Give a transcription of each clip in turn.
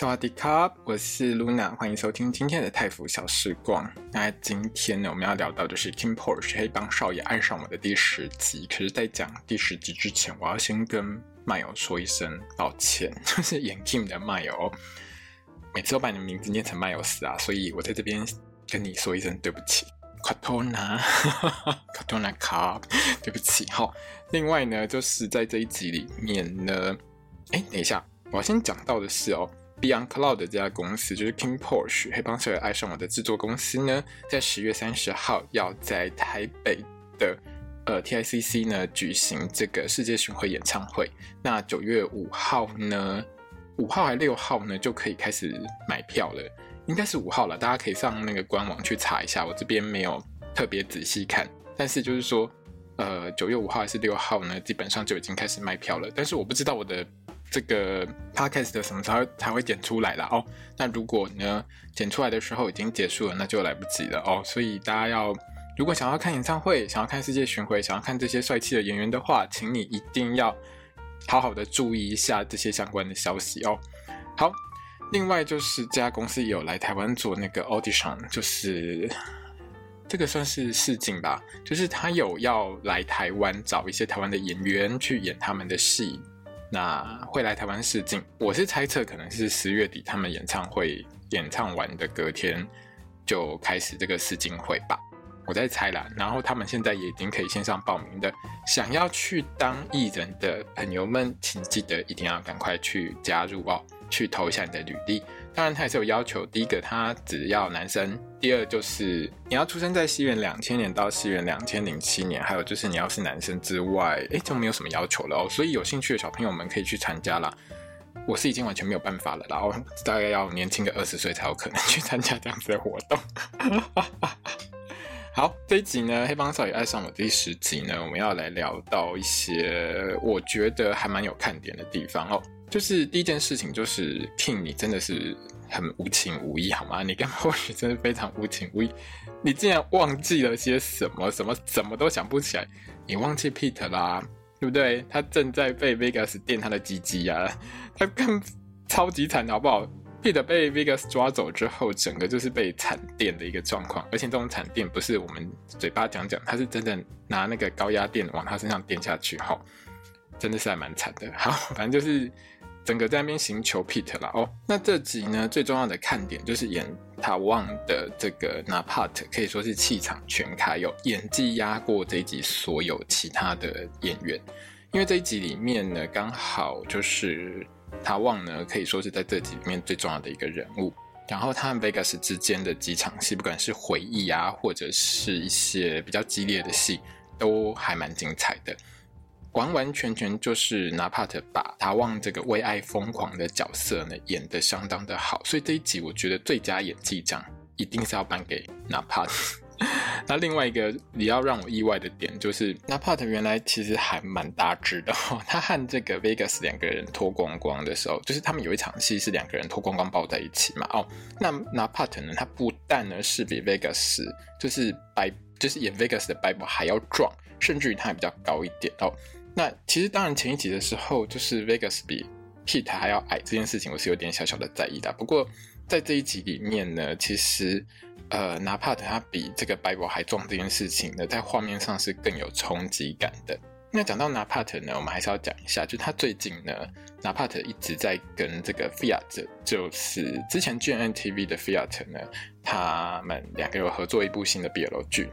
萨瓦迪卡，我是 Luna，欢迎收听今天的泰服小时光。那今天呢，我们要聊到的是 KinnPorsche 黑帮少爷爱上我的第十集。可是，在讲第十集之前，我要先跟麦友说一声抱歉，就是演 Kim 的麦友，每次都把你的名字念成麦友死啊，所以我在这边跟你说一声对不起。卡托纳，卡托纳卡，对不起。好，另外呢，就是在这一集里面呢，哎，等一下，我要先讲到的是哦。Beyond Cloud 这家公司就是 King Porsche 黑帮少爷爱上我的制作公司呢，在十月三十号要在台北的呃 TICC 呢举行这个世界巡回演唱会。那九月五号呢，五号还六号呢就可以开始买票了，应该是五号了，大家可以上那个官网去查一下。我这边没有特别仔细看，但是就是说，呃，九月五号还是六号呢，基本上就已经开始卖票了。但是我不知道我的。这个 podcast 的什么时候才会剪出来了哦？那如果呢剪出来的时候已经结束了，那就来不及了哦。所以大家要如果想要看演唱会，想要看世界巡回，想要看这些帅气的演员的话，请你一定要好好的注意一下这些相关的消息哦。好，另外就是这家公司有来台湾做那个 audition，就是这个算是试镜吧，就是他有要来台湾找一些台湾的演员去演他们的戏。那会来台湾试镜，我是猜测可能是十月底他们演唱会演唱完的隔天就开始这个试镜会吧，我在猜啦。然后他们现在也已经可以线上报名的，想要去当艺人的朋友们，请记得一定要赶快去加入哦。去投一下你的履历，当然他也是有要求。第一个，他只要男生；第二，就是你要出生在西元两千年到西元两千零七年；还有就是你要是男生之外，哎，就没有什么要求了哦。所以有兴趣的小朋友们可以去参加啦。我是已经完全没有办法了，然后大概要年轻个二十岁才有可能去参加这样子的活动。好，这一集呢，《黑帮少爷爱上我》第十集呢，我们要来聊到一些我觉得还蛮有看点的地方哦。就是第一件事情，就是 King，你真的是很无情无义，好吗？你跟 Porsche 真的非常无情无义，你竟然忘记了些什么？什么怎么都想不起来？你忘记 Peter 啦，对不对？他正在被 Vegas 电他的鸡鸡呀，他更超级惨，好不好？Peter 被 Vegas 抓走之后，整个就是被惨电的一个状况，而且这种惨电不是我们嘴巴讲讲，他是真的拿那个高压电往他身上电下去，哈，真的是还蛮惨的。好，反正就是。整个在那边寻求 Pete 了哦。那这集呢，最重要的看点就是演 Tawang 的这个 Napat 可以说是气场全开，有演技压过这一集所有其他的演员。因为这一集里面呢，刚好就是 Tawang 呢，可以说是在这集里面最重要的一个人物。然后他和 Vegas 之间的几场戏，不管是回忆啊，或者是一些比较激烈的戏，都还蛮精彩的。完完全全就是纳帕特把达旺这个为爱疯狂的角色呢演得相当的好，所以这一集我觉得最佳演技奖一定是要颁给纳帕特。那另外一个比较让我意外的点就是纳帕特原来其实还蛮大只的哦，他和这个 Vegas 两个人脱光光的时候，就是他们有一场戏是两个人脱光光抱在一起嘛。哦，那纳帕特呢，他不但呢是比 Vegas 就是白就是演 Vegas 的 Bible 还要壮，甚至于他还比较高一点哦。那其实当然前一集的时候，就是 Vegas 比 Pete 还要矮这件事情，我是有点小小的在意的。不过在这一集里面呢，其实呃，Napat 他比这个 Bible 还壮这件事情呢，在画面上是更有冲击感的。那讲到 Napat 呢，我们还是要讲一下，就他最近呢，Napat 一直在跟这个 Fiat，就是之前 GNTV 的 Fiat 呢，他们两个有合作一部新的 BL 剧。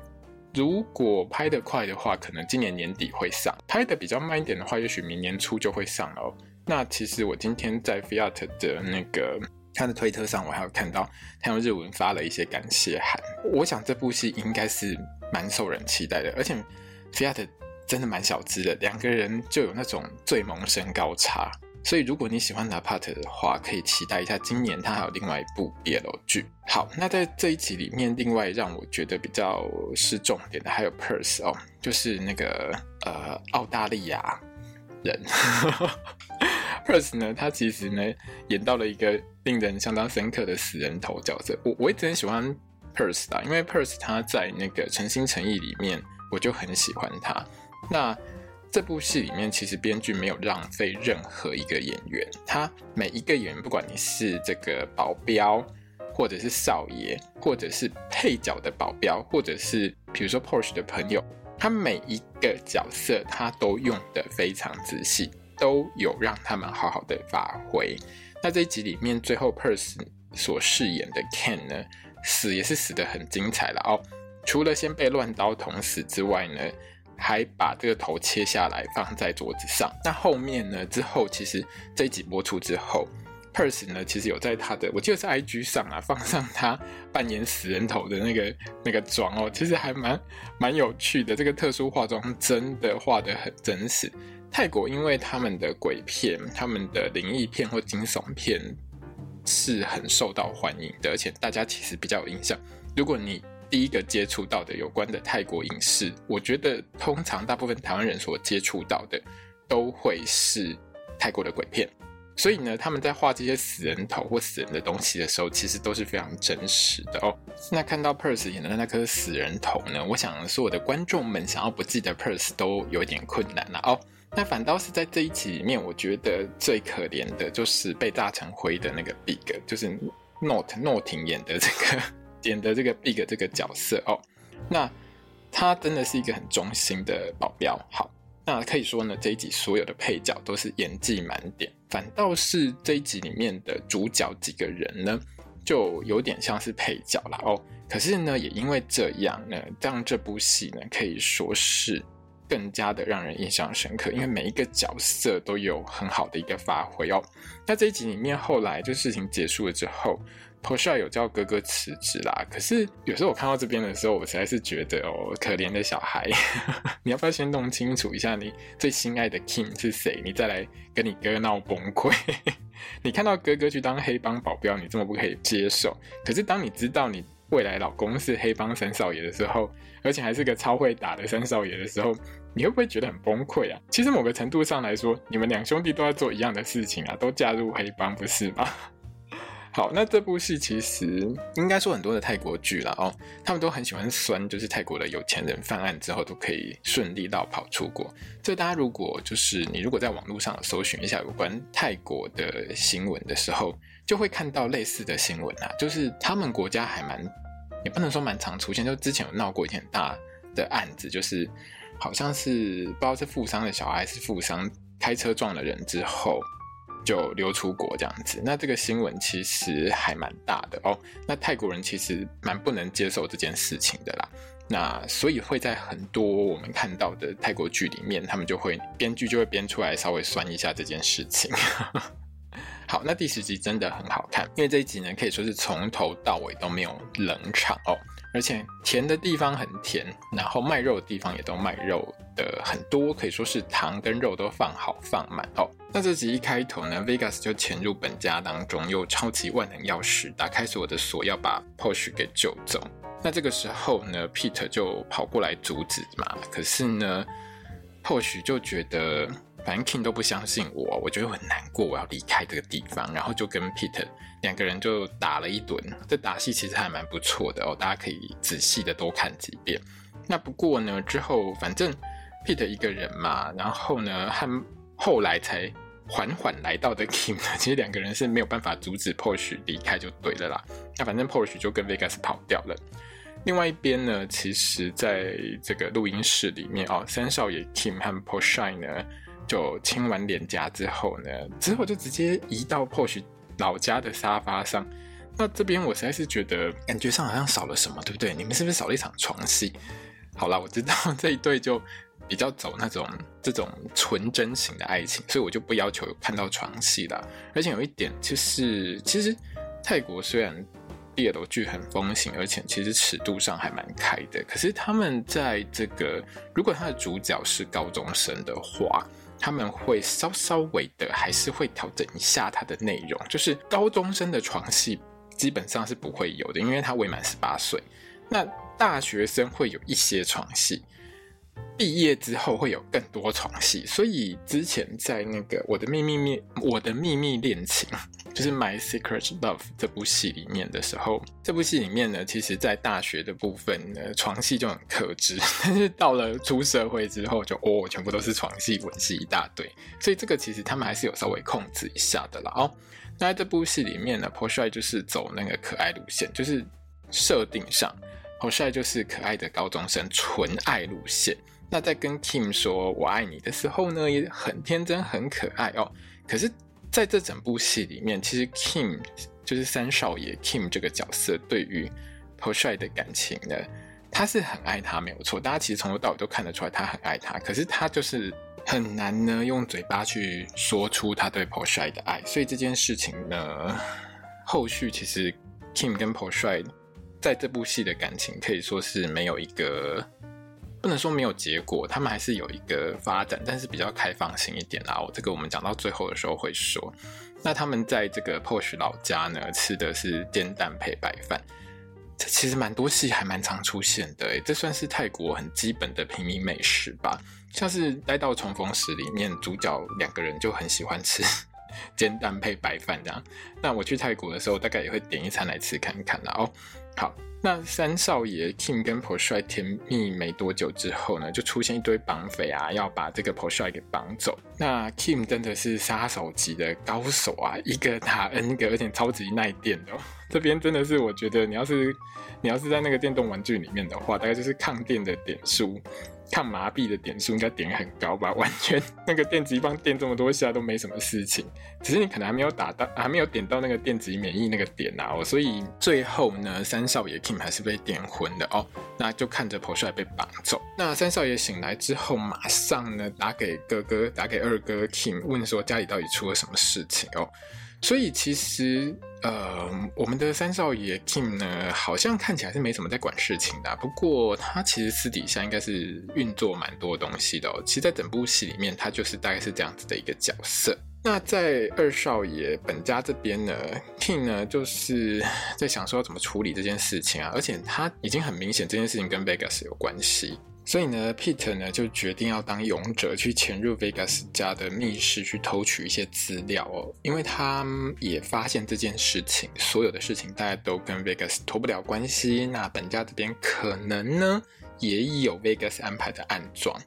如果拍得快的话，可能今年年底会上；拍得比较慢一点的话，也许明年初就会上了哦。那其实我今天在 Fiat 的那个他的推特上，我还有看到他用日文发了一些感谢函。我想这部戏应该是蛮受人期待的，而且 Fiat 真的蛮小资的，两个人就有那种最萌身高差。所以如果你喜欢 Apart 的话，可以期待一下今年他还有另外一部 BL 剧。好，那在这一集里面，另外让我觉得比较是重点的还有 Purse 哦，就是那个呃澳大利亚人。Purse 呢，他其实呢演到了一个令人相当深刻的死人头角色。我我一直很喜欢 Purse 的，因为 Purse 他在那个诚心诚意里面，我就很喜欢他。那这部戏里面，其实编剧没有浪费任何一个演员，他每一个演员，不管你是这个保镖，或者是少爷，或者是配角的保镖，或者是比如说 Porsche 的朋友，他每一个角色他都用得非常仔细。都有让他们好好的发挥。那这一集里面，最后 Purse 所饰演的 Ken 呢，死也是死得很精彩了哦。除了先被乱刀捅死之外呢，还把这个头切下来放在桌子上。那后面呢，之后其实这一集播出之后，Purse 呢，其实有在他的，我记得是 IG 上啊，放上他扮演死人头的那个那个妆哦，其实还蛮蛮有趣的。这个特殊化妆真的画得很真实。泰国因为他们的鬼片、他们的灵异片或惊悚片是很受到欢迎的，而且大家其实比较有印象。如果你第一个接触到的有关的泰国影视，我觉得通常大部分台湾人所接触到的都会是泰国的鬼片。所以呢，他们在画这些死人头或死人的东西的时候，其实都是非常真实的哦。那看到 Purse 演的那颗死人头呢，我想所有的观众们想要不记得 Purse 都有点困难了哦。那反倒是在这一集里面，我觉得最可怜的就是被炸成灰的那个 Big，就是 Note 诺廷演的这个演的这个 Big 这个角色哦。那他真的是一个很忠心的保镖。好，那可以说呢，这一集所有的配角都是演技满点，反倒是这一集里面的主角几个人呢，就有点像是配角了哦。可是呢，也因为这样呢，让这部戏呢可以说是。更加的让人印象深刻，因为每一个角色都有很好的一个发挥哦。那这一集里面，后来就事情结束了之后，Porsche 有叫哥哥辞职啦。可是有时候我看到这边的时候，我实在是觉得哦，可怜的小孩，你要不要先弄清楚一下你最心爱的 King 是谁，你再来跟你哥闹崩溃？你看到哥哥去当黑帮保镖，你这么不可以接受。可是当你知道你未来老公是黑帮三少爷的时候，而且还是个超会打的三少爷的时候，你会不会觉得很崩溃啊？其实某个程度上来说，你们两兄弟都在做一样的事情啊，都加入黑帮，不是吗？好，那这部戏其实应该说很多的泰国剧啦哦，他们都很喜欢酸，就是泰国的有钱人犯案之后都可以顺利到跑出国。这大家如果就是你如果在网络上搜寻一下有关泰国的新闻的时候，就会看到类似的新闻啊，就是他们国家还蛮，也不能说蛮常出现，就之前有闹过一件很大的案子，就是好像是不知道是富商的小孩还是富商开车撞了人之后就溜出国这样子。那这个新闻其实还蛮大的哦。那泰国人其实蛮不能接受这件事情的啦。那所以会在很多我们看到的泰国剧里面，他们就会编剧就会编出来稍微酸一下这件事情。好，那第十集真的很好看，因为这一集呢可以说是从头到尾都没有冷场哦，而且甜的地方很甜，然后卖肉的地方也都卖肉的很多，可以说是糖跟肉都放好放满哦。那这集一开头呢，Vegas 就潜入本家当中，用超级万能钥匙打开所有的锁，要把 Porsche 给救走。那这个时候呢，Peter 就跑过来阻止嘛，可是呢，Porsche 就觉得。反正 King 都不相信我，我觉得很难过，我要离开这个地方，然后就跟 Peter 两个人就打了一顿。这打戏其实还蛮不错的哦，大家可以仔细的多看几遍。那不过呢，之后反正 Peter 一个人嘛，然后呢，和后来才缓缓来到的 Kim 呢，其实两个人是没有办法阻止 Porsche 离开就对了啦。那反正 Porsche 就跟 Vegas 跑掉了。另外一边呢，其实在这个录音室里面哦，三少爷 Kim 和 Porsche 呢。就亲完脸颊之后呢，之后就直接移到 Porsche 老家的沙发上。那这边我实在是觉得感觉上好像少了什么，对不对？你们是不是少了一场床戏？好啦，我知道这一对就比较走那种这种纯真型的爱情，所以我就不要求看到床戏啦。而且有一点就是，其实泰国虽然 BL 剧很风行，而且其实尺度上还蛮开的，可是他们在这个如果他的主角是高中生的话。他们会稍稍微的还是会调整一下它的内容，就是高中生的床戏基本上是不会有的，因为他未满十八岁。那大学生会有一些床戏。毕业之后会有更多床戏，所以之前在那个我的秘密恋我的秘密恋情，就是 My Secret Love 这部戏里面的时候，这部戏里面呢，其实在大学的部分呢，床戏就很克制，但是到了出社会之后就，哦，全部都是床戏、吻戏一大堆，所以这个其实他们还是有稍微控制一下的啦。哦，那在这部戏里面呢，Porsche 就是走那个可爱路线，就是设定上。好帅，就是可爱的高中生纯爱路线。那在跟 Kim 说我爱你的时候呢，也很天真，很可爱哦。可是，在这整部戏里面，其实 Kim 就是三少爷 Kim 这个角色，对于朴帅的感情呢，他是很爱他，没有错。大家其实从头到尾都看得出来，他很爱他。可是他就是很难呢，用嘴巴去说出他对朴帅的爱。所以这件事情呢，后续其实 Kim 跟朴帅。在这部戏的感情可以说是没有一个，不能说没有结果，他们还是有一个发展，但是比较开放性一点啦。我这个我们讲到最后的时候会说。那他们在这个 Posh 老家呢，吃的是煎蛋配白饭，这其实蛮多戏还蛮常出现的，这算是泰国很基本的平民美食吧。像是《待到重逢时》里面主角两个人就很喜欢吃 煎蛋配白饭这样。那我去泰国的时候，大概也会点一餐来吃看看啦哦。好，那三少爷 Kim 跟朴帅甜蜜没多久之后呢，就出现一堆绑匪啊，要把这个朴帅给绑走。那 Kim 真的是杀手级的高手啊，一个打 N 个，而且超级耐电的。这边真的是，我觉得你要是你要是在那个电动玩具里面的话，大概就是抗电的点数。抗麻痹的点数应该点很高吧？完全那个电击棒电这么多下都没什么事情，只是你可能还没有打到，还没有点到那个电击免疫那个点啊！哦，所以最后呢，三少爷 Kim 还是被电昏的哦。那就看着朴帅被绑走。那三少爷醒来之后，马上呢打给哥哥，打给二哥 Kim，问说家里到底出了什么事情哦。所以其实，呃，我们的三少爷 Kim 呢，好像看起来是没什么在管事情的。不过他其实私底下应该是运作蛮多东西的哦。其实，在整部戏里面，他就是大概是这样子的一个角色。那在二少爷本家这边呢，King 呢就是在想说要怎么处理这件事情啊，而且他已经很明显这件事情跟 Vegas 有关系。所以呢，Peter 呢就决定要当勇者，去潜入 Vegas 家的密室去偷取一些资料哦。因为他也发现这件事情，所有的事情大家都跟 Vegas 脱不了关系。那本家这边可能呢也有 Vegas 安排的暗桩。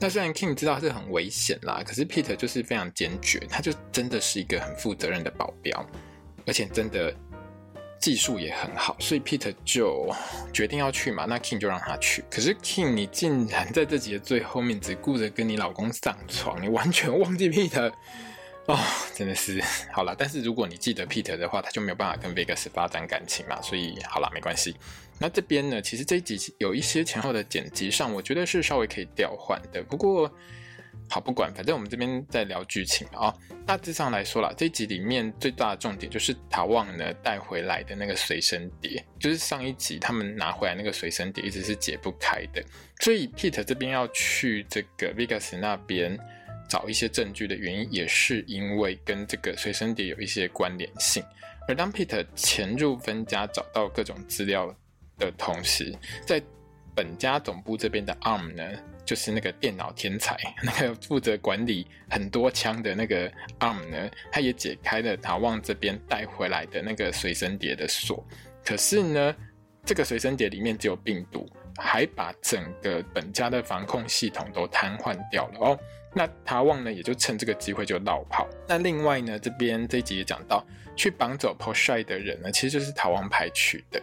那虽然 Kim 知道是很危险啦，可是 Peter 就是非常坚决，他就真的是一个很负责任的保镖，而且真的。技术也很好，所以 Peter 就决定要去嘛。那 King 就让他去。可是 King，你竟然在这集的最后面只顾着跟你老公上床，你完全忘记 Peter 哦，真的是好了。但是如果你记得 Peter 的话，他就没有办法跟 Vegas 发展感情嘛。所以好了，没关系。那这边呢，其实这一集有一些前后的剪辑上，我觉得是稍微可以调换的。不过。好，不管，反正我们这边在聊剧情啊、大致上来说啦，这一集里面最大的重点就是塔旺呢带回来的那个随身碟，就是上一集他们拿回来那个随身碟一直是解不开的，所以，Peter 这边要去这个 Vegas 那边找一些证据的原因，也是因为跟这个随身碟有一些关联性。而当 Peter 潜入分家找到各种资料的同时，在本家总部这边的 Arm 呢，就是那个电脑天才，那个负责管理很多枪的那个 Arm 呢，他也解开了塔旺这边带回来的那个随身碟的锁。可是呢，这个随身碟里面只有病毒，还把整个本家的防控系统都瘫痪掉了哦。那塔旺呢，也就趁这个机会就落跑。那另外呢，这边这一集也讲到，去绑走 Porsche 的人呢，其实就是塔旺派去的。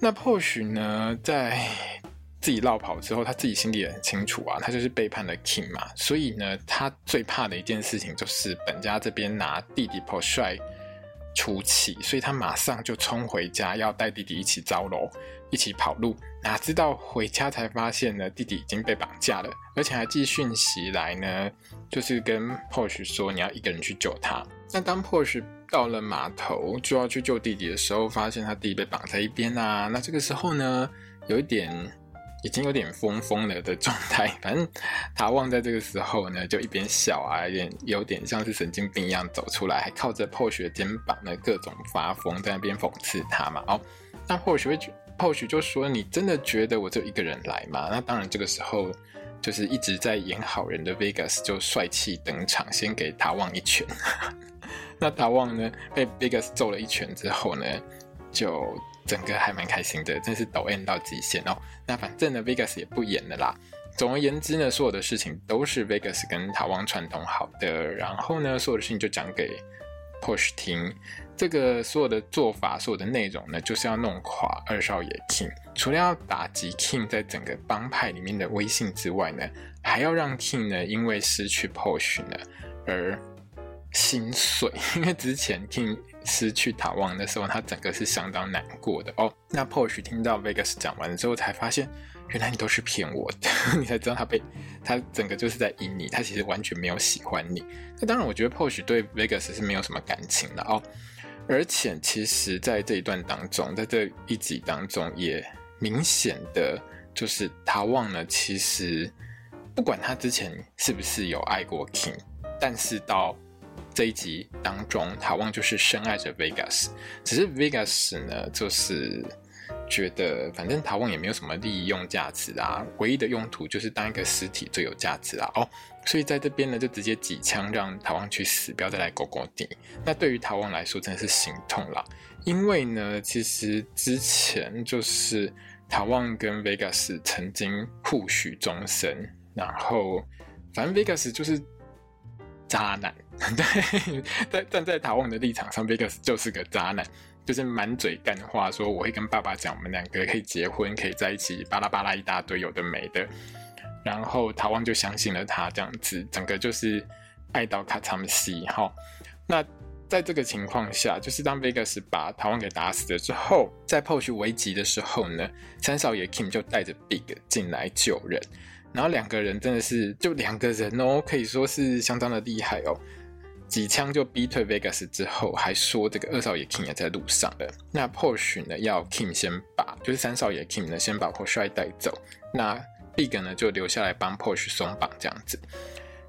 那 p o s h 呢，在自己落跑之后，他自己心里也很清楚啊，他就是背叛了 King 嘛，所以呢，他最怕的一件事情就是本家这边拿弟弟 Porsche 出气，所以他马上就冲回家，要带弟弟一起招楼，一起跑路。哪知道回家才发现呢，弟弟已经被绑架了，而且还寄讯息来呢，就是跟 Porsche 说你要一个人去救他。那当 Porsche 到了码头就要去救弟弟的时候，发现他弟弟被绑在一边啊。那这个时候呢，有一点已经有点疯疯了的状态。反正塔旺在这个时候呢，就一边笑啊，有点有点像是神经病一样走出来，还靠着 Porsche 的肩膀呢，各种发疯，在那边讽刺他嘛。哦，那后许会 Porsche 就说：“你真的觉得我就一个人来吗？”那当然，这个时候就是一直在演好人的 Vegas 就帅气登场，先给塔旺一拳。那塔旺呢，被 Vegas 揍了一拳之后呢，就整个还蛮开心的，真是抖 M 到极限哦。那反正呢，Vegas 也不演了啦。总而言之呢，所有的事情都是 Vegas 跟塔旺串通好的，然后呢，所有的事情就讲给 Push 听。这个所有的做法，所有的内容呢，就是要弄垮二少爷 King。除了要打击 King 在整个帮派里面的威信之外呢，还要让 King 呢，因为失去 Push 呢而心碎。因为之前 King 失去塔旺的时候，他整个是相当难过的哦。那 Porsche 听到 Vegas 讲完之后，才发现。原来你都是骗我的，你才知道他被他整个就是在阴你，他其实完全没有喜欢你。那当然，我觉得 Porsche 对 Vegas 是没有什么感情的哦。而且，其实，在这一段当中，在这一集当中，也明显的就是塔旺呢，其实不管他之前是不是有爱过 King，但是到这一集当中，塔旺就是深爱着 Vegas，只是 Vegas 呢，就是。觉得反正塔旺也没有什么利用价值啊，唯一的用途就是当一个尸体最有价值啊哦，所以在这边呢就直接几枪让塔旺去死，不要再来勾勾地。那对于塔旺来说真的是心痛了，因为呢其实之前就是塔旺跟 Vegas 曾经互许终身，然后反正 Vegas 就是渣男，对，在站在塔旺的立场上，Vegas 就是个渣男。就是满嘴干话，说我会跟爸爸讲，我们两个可以结婚，可以在一起，巴拉巴拉一大堆有的没的。然后塔旺就相信了他，这样子，整个就是爱到卡惨死哈。那在这个情况下，就是当 Vegas 把塔旺给打死了之后，在 Post 危急的时候呢，三少爷 Kim 就带着 Big 进来救人，然后两个人真的是就两个人哦，可以说是相当的厉害哦。几枪就逼退 Vegas 之后，还说这个二少爷 King 也在路上了。那 Porsche 呢，要 King 先把，就是三少爷 King 呢先把 Porsche 带走。那 Big 呢就留下来帮 Porsche 松绑这样子。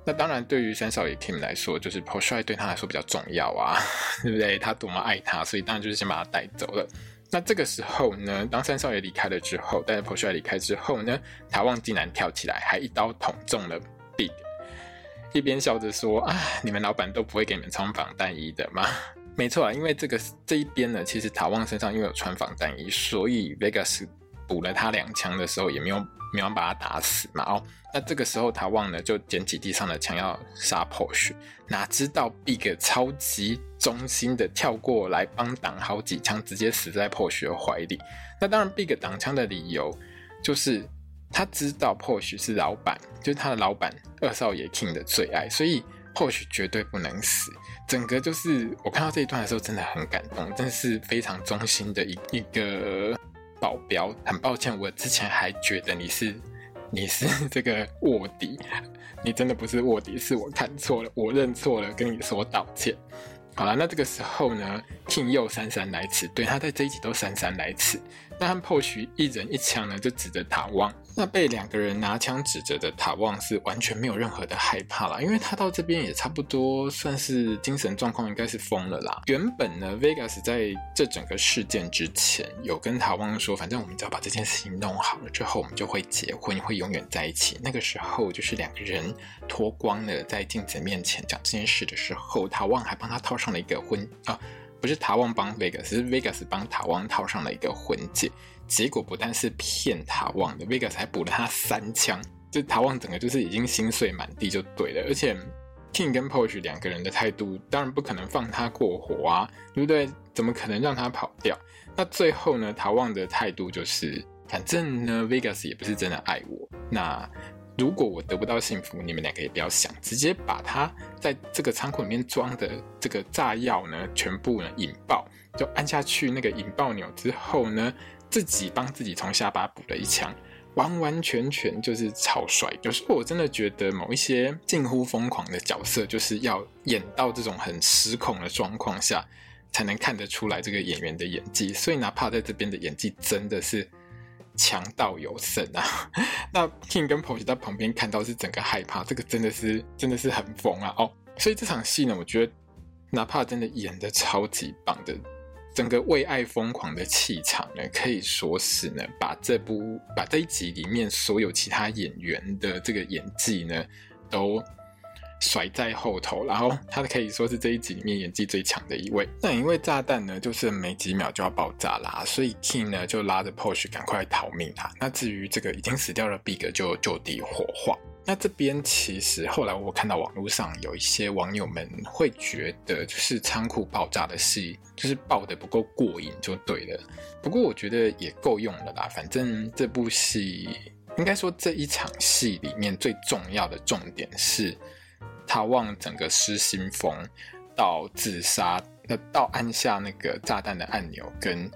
那当然，对于三少爷 King 来说，就是 Porsche 对他来说比较重要啊，对不对？他多么爱他，所以当然就是先把他带走了。那这个时候呢，当三少爷离开了之后，带着 Porsche 离开之后呢，塔旺竟然跳起来，还一刀捅中了 Big。一边笑着说：“啊，你们老板都不会给你们穿防弹衣的吗？” 没错啊，因为这个这一边呢，其实塔旺身上因为有穿防弹衣，所以 Vegas 补了他两枪的时候也没有没有把他打死嘛。哦，那这个时候塔旺呢就捡起地上的枪要杀 Porsche，哪知道 Big 超级忠心的跳过来帮挡好几枪，直接死在 Porsche 的怀里。那当然，Big 挡枪的理由就是。他知道 pose 是老板，就是他的老板二少爷 King 的最爱，所以 pose 绝对不能死。整个就是我看到这一段的时候，真的很感动，真的是非常忠心的一一个保镖。很抱歉，我之前还觉得你是你是 这个卧底，你真的不是卧底，是我看错了，我认错了，跟你说道歉。好了，那这个时候呢，King 又姗姗来迟，对，他在这一集都姗姗来迟。那和 Porsche 一人一枪呢，就指着塔旺。那被两个人拿枪指着的塔旺是完全没有任何的害怕啦，因为他到这边也差不多算是精神状况应该是疯了啦。原本呢，Vegas 在这整个事件之前有跟塔旺说，反正我们只要把这件事情弄好了之后，我们就会结婚，会永远在一起。那个时候就是两个人脱光了在镜子面前讲这件事的时候，塔旺还帮他套上了一个婚啊。不是塔旺帮 Vegas，是 Vegas 帮塔旺套上了一个婚戒。结果不但是骗塔旺的，Vegas 还补了他三枪。就塔旺整个就是已经心碎满地就对了。而且 King 跟 Porsche 两个人的态度，当然不可能放他过活啊，对不对？怎么可能让他跑掉？那最后呢，塔旺的态度就是，反正呢，Vegas 也不是真的爱我。那如果我得不到幸福，你们两个也不要想，直接把他在这个仓库里面装的这个炸药呢，全部呢引爆，就按下去那个引爆钮之后呢，自己帮自己从下巴补了一枪，完完全全就是超帅。有时候我真的觉得某一些近乎疯狂的角色，就是要演到这种很失控的状况下，才能看得出来这个演员的演技。所以哪怕在这边的演技真的是。强盗有剩啊！那 King 跟 Pose 在旁边看到是整个害怕，这个真的是真的是很疯啊！哦，所以这场戏呢，我觉得哪怕真的演的超级棒的，整个为爱疯狂的气场呢，可以说是呢，把这部把这一集里面所有其他演员的这个演技呢，都。甩在后头，然后他可以说是这一集里面演技最强的一位。那因为炸弹呢，就是没几秒就要爆炸啦，所以 King 呢就拉着 Porsche 赶快逃命啦。那至于这个已经死掉的 Big 就就地火化。那这边其实后来我看到网络上有一些网友们会觉得，就是仓库爆炸的戏就是爆得不够过瘾就对了。不过我觉得也够用了啦，反正这部戏应该说这一场戏里面最重要的重点是。他望整个失心疯到自杀，那到按下那个炸弹的按钮跟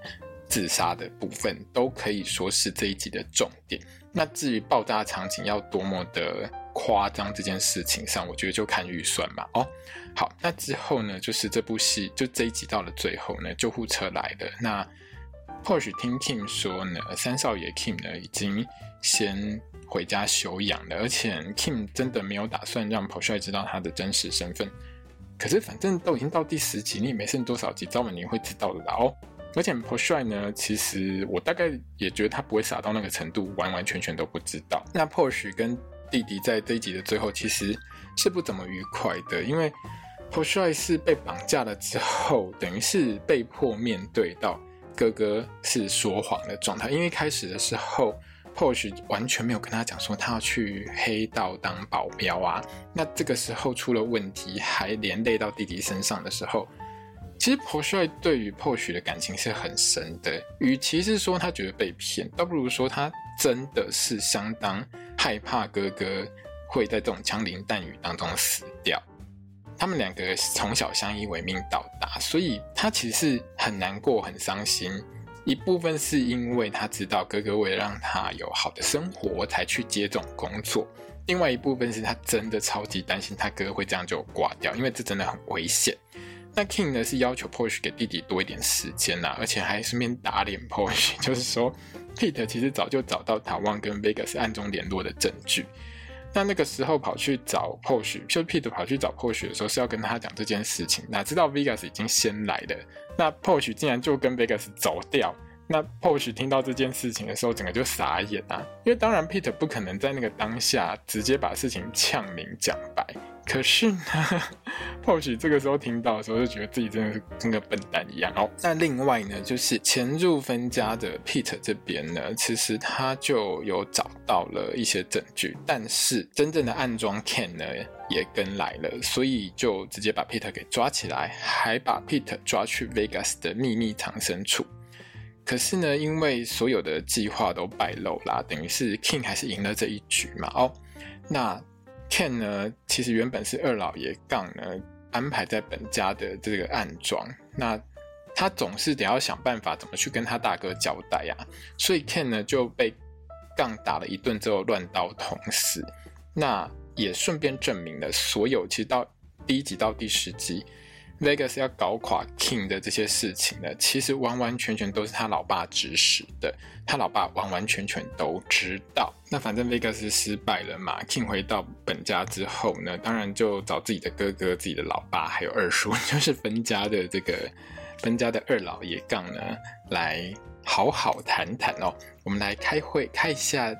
自杀的部分，都可以说是这一集的重点。那至于爆炸场景要多么的夸张，这件事情上，我觉得就看预算嘛。哦，好，那之后呢，就是这部戏就这一集到了最后呢，救护车来了。那 Porsche 听 Kim 说呢，三少爷 Kim 呢已经先。回家休养了，而且 Kim 真的没有打算让 Porsche 知道他的真实身份。可是反正都已经到第十集，你也没剩多少集，早晚你会知道的啦哦。而且 Porsche 呢，其实我大概也觉得他不会傻到那个程度，完完全全都不知道。那 Porsche 跟弟弟在这一集的最后其实是不怎么愉快的，因为 Porsche 是被绑架了之后，等于是被迫面对到哥哥是说谎的状态，因为开始的时候。Porsche 完全没有跟他讲说他要去黑道当保镖啊，那这个时候出了问题，还连累到弟弟身上的时候，其实 Porsche 对于 Porsche 的感情是很深的。与其是说他觉得被骗，倒不如说他真的是相当害怕哥哥会在这种枪林弹雨当中死掉。他们两个从小相依为命到大，所以他其实是很难过、很伤心。一部分是因为他知道哥哥为了让他有好的生活才去接这种工作，另外一部分是他真的超级担心他哥会这样就挂掉，因为这真的很危险。那 King 呢是要求 Posh 给弟弟多一点时间呐，而且还顺便打脸 Posh，就是说 Pete 其实早就找到塔旺跟 Vegas 暗中联络的证据。那那个时候跑去找 Posh，就 Pete 跑去找 Posh 的时候是要跟他讲这件事情，哪知道 Vegas 已经先来的。那 Posh 竟然就跟 Vegas 走掉，那 p o s h 听到这件事情的时候，整个就傻眼啊！因为当然 Peter 不可能在那个当下直接把事情呛明讲白，可是呢，Porsche 这个时候听到的时候，就觉得自己真的是跟个笨蛋一样哦。那另外呢，就是潜入分家的 Peter 这边呢，其实他就有找到了一些证据，但是真正的暗桩 Ken 呢？也跟来了，所以就直接把 Peter 给抓起来，还把 Peter 抓去 Vegas 的秘密藏身处。可是呢，因为所有的计划都败露啦，等于是 King 还是赢了这一局嘛。哦，那 Ken 呢，其实原本是二老爷杠呢安排在本家的这个暗桩，那他总是得要想办法怎么去跟他大哥交代呀，所以 Ken 呢就被杠打了一顿之后乱刀捅死。那也顺便证明了，所有其实到第一集到第十集，Vegas 要搞垮 King 的这些事情呢，其实完完全全都是他老爸指使的。他老爸完完全全都知道。那反正 Vegas 失败了嘛，King 回到本家之后呢，当然就找自己的哥哥、自己的老爸还有二叔，就是分家的这个分家的二老爷杠呢，来好好谈谈哦。我们来开会开一下。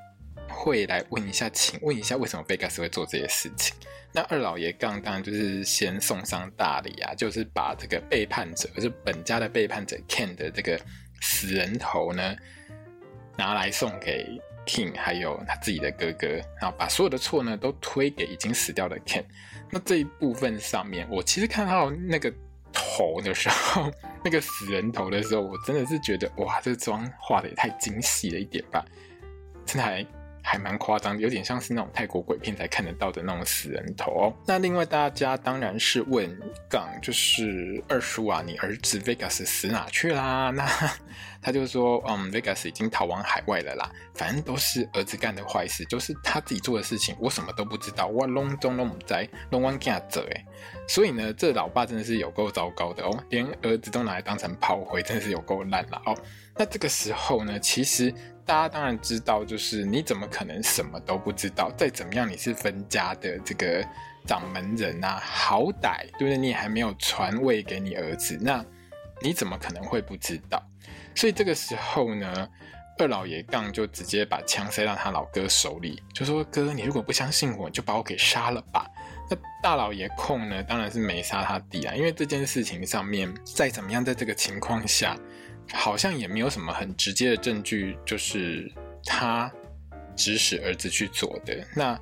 会来问一下，请问一下，为什么 Vegas 会做这些事情？那二老爷刚当就是先送上大礼啊，就是把这个背叛者，就是本家的背叛者 Ken 的这个死人头呢，拿来送给 King，还有他自己的哥哥，然后把所有的错呢都推给已经死掉的 Ken。那这一部分上面，我其实看到那个头的时候，那个死人头的时候，我真的是觉得哇，这妆画的也太精细了一点吧，真的还。还蛮夸张，有点像是那种泰国鬼片才看得到的那种死人头哦。那另外大家当然是问杠，就是二叔啊，你儿子 Vegas 死哪去啦？那 他就说，嗯，Vegas 已经逃往海外了啦。反正都是儿子干的坏事，就是他自己做的事情，我什么都不知道，我拢中拢不在，拢往家走哎。所以呢，这老爸真的是有够糟糕的哦，连儿子都拿来当成炮灰，真的是有够烂了哦。那这个时候呢，其实。大家当然知道，就是你怎么可能什么都不知道？再怎么样，你是分家的这个掌门人啊，好歹对不对？你也还没有传位给你儿子，那你怎么可能会不知道？所以这个时候呢，二老爷杠就直接把枪塞到他老哥手里，就说：“哥，你如果不相信我，就把我给杀了吧。”那大老爷控呢，当然是没杀他弟啊，因为这件事情上面再怎么样，在这个情况下，好像也没有什么很直接的证据，就是他指使儿子去做的。那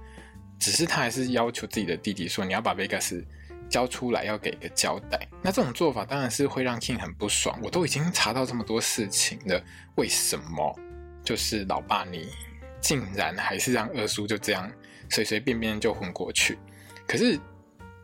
只是他还是要求自己的弟弟说：“你要把 Vegas 交出来，要给个交代。”那这种做法当然是会让 King 很不爽。我都已经查到这么多事情了，为什么就是老爸你竟然还是让二叔就这样随随便便就混过去？可是，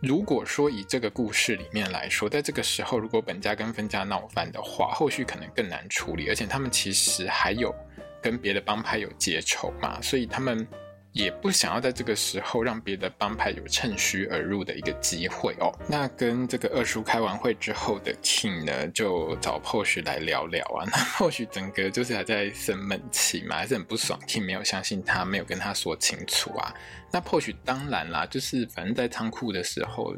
如果说以这个故事里面来说，在这个时候，如果本家跟分家闹翻的话，后续可能更难处理，而且他们其实还有跟别的帮派有结仇嘛，所以他们。也不想要在这个时候让别的帮派有趁虚而入的一个机会哦。那跟这个二叔开完会之后的 King 呢，就找 Porsche 来聊聊啊。那 Porsche 整个就是还在生闷气嘛，还是很不爽。King 没有相信他，没有跟他说清楚啊。那 Porsche 当然啦，就是反正在仓库的时候，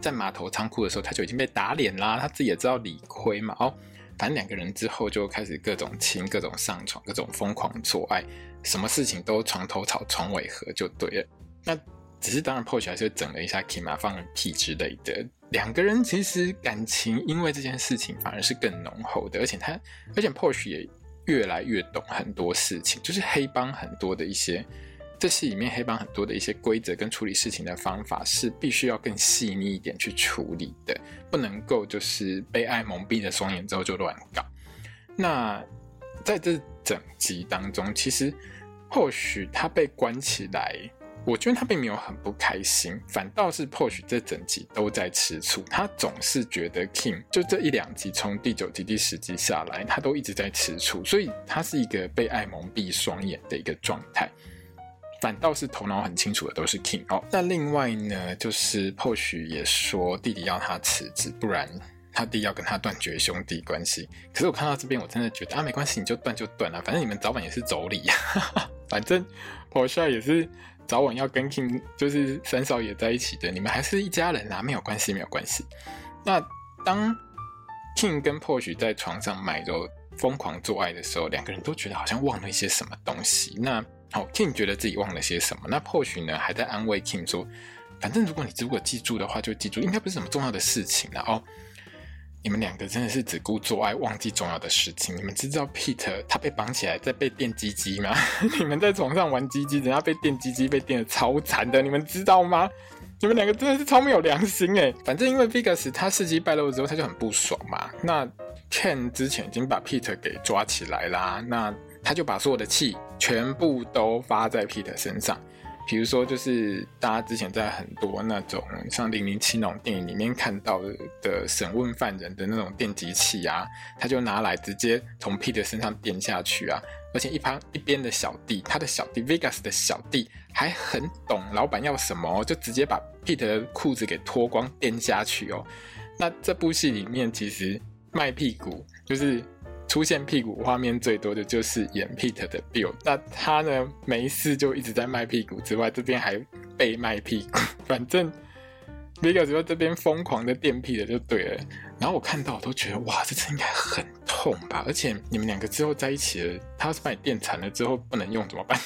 在码头仓库的时候，他就已经被打脸啦。他自己也知道理亏嘛。哦，反正两个人之后就开始各种亲、各种上床、各种疯狂做爱。什么事情都床头吵，床尾和就对了。那只是当然，Porsche 还是整了一下 Kima，放屁之类的。两个人其实感情因为这件事情反而是更浓厚的，而且他，而且 Porsche 也越来越懂很多事情，就是黑帮很多的一些，这戏里面黑帮很多的一些规则跟处理事情的方法是必须要更细腻一点去处理的，不能够就是被爱蒙蔽了双眼之后就乱搞。那在这整集当中，其实。或许他被关起来，我觉得他并没有很不开心，反倒是或许这整集都在吃醋。他总是觉得 King 就这一两集，从第九集、第十集下来，他都一直在吃醋，所以他是一个被爱蒙蔽双眼的一个状态。反倒是头脑很清楚的都是 King 哦。那另外呢，就是或许也说弟弟要他辞职，不然。他弟要跟他断绝兄弟关系，可是我看到这边，我真的觉得啊，没关系，你就断就断了，反正你们早晚也是妯娌，反正 Porsche 也是早晚要跟 King 就是三少爷在一起的，你们还是一家人啊，没有关系，没有关系。那当 King 跟 Porsche 在床上买肉疯狂做爱的时候，两个人都觉得好像忘了一些什么东西。那好，King 觉得自己忘了些什么，那 Porsche 呢还在安慰 King 说，反正如果你如果记住的话，就记住，应该不是什么重要的事情了哦。你们两个真的是只顾做爱，忘记重要的事情。你们知道，Peter 他被绑起来在被电击击吗？你们在床上玩鸡鸡，人家被电击击，被电得超惨的，你们知道吗？你们两个真的是超没有良心哎！反正因为 Vegas 他事迹败露之后，他就很不爽嘛。那 Ken 之前已经把 Peter 给抓起来啦，那他就把所有的气全部都发在 Peter 身上。比如说，就是大家之前在很多那种像零零七那种电影里面看到的审问犯人的那种电击器啊，他就拿来直接从 Peter 身上电下去啊，而且一旁一边的小弟，他的小弟 Vegas 的小弟还很懂老板要什么，就直接把 Peter 的裤子给脱光电下去哦。那这部戏里面其实卖屁股就是。出现屁股画面最多的就是演 Pete 的 Bill，那他呢没事就一直在卖屁股之外，这边还被卖屁股，反正 Vegas 只要这边疯狂的电屁的就对了。然后我看到我都觉得哇，这次应该很痛吧？而且你们两个之后在一起了，他要是把你电残了之后不能用怎么办？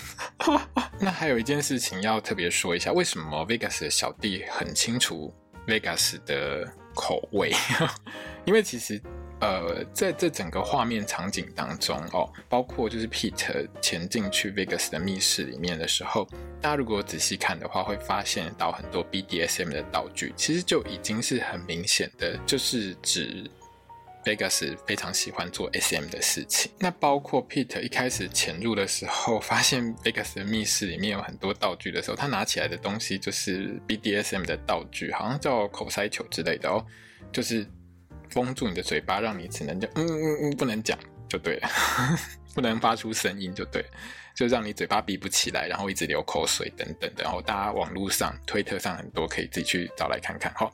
那还有一件事情要特别说一下，为什么 Vegas 的小弟很清楚 Vegas 的口味？因为其实。呃，在这整个画面场景当中哦，包括就是 Pete 潜进去 Vegas 的密室里面的时候，大家如果仔细看的话，会发现到很多 BDSM 的道具，其实就已经是很明显的，就是指 Vegas 非常喜欢做 SM 的事情。那包括 Pete 一开始潜入的时候，发现 Vegas 的密室里面有很多道具的时候，他拿起来的东西就是 BDSM 的道具，好像叫口塞球之类的哦，就是。封住你的嘴巴，让你只能就嗯嗯嗯，不能讲就对了，不能发出声音就对，就让你嘴巴闭不起来，然后一直流口水等等的。然后大家网络上、推特上很多可以自己去找来看看。好，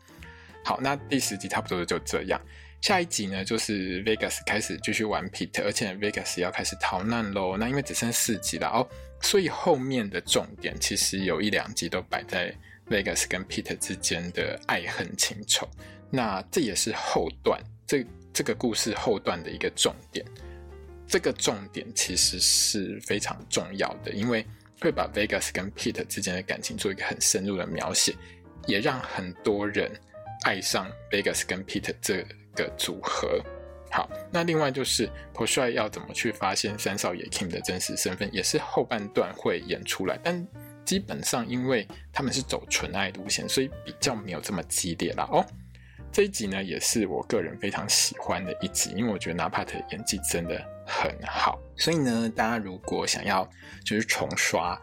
好，那第十集差不多就这样。下一集呢，就是 Vegas 开始继续玩 Pete，而且 Vegas 要开始逃难喽。那因为只剩四集了哦，所以后面的重点其实有一两集都摆在 Vegas 跟 Pete 之间的爱恨情仇。那这也是后段这这个故事后段的一个重点。这个重点其实是非常重要的，因为会把 Vegas 跟 Pete 之间的感情做一个很深入的描写，也让很多人爱上 Vegas 跟 Pete 这个组合。好，那另外就是朴帅要怎么去发现三少爷 Kim 的真实身份，也是后半段会演出来，但基本上因为他们是走纯爱路线，所以比较没有这么激烈啦。哦。这一集呢，也是我个人非常喜欢的一集，因为我觉得 Napat 的演技真的很好。所以呢，大家如果想要就是重刷，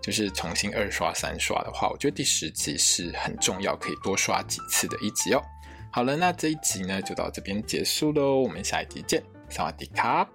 就是重新二刷、三刷的话，我觉得第十集是很重要，可以多刷几次的一集哦。好了，那这一集呢就到这边结束喽，我们下一集见，萨瓦迪卡。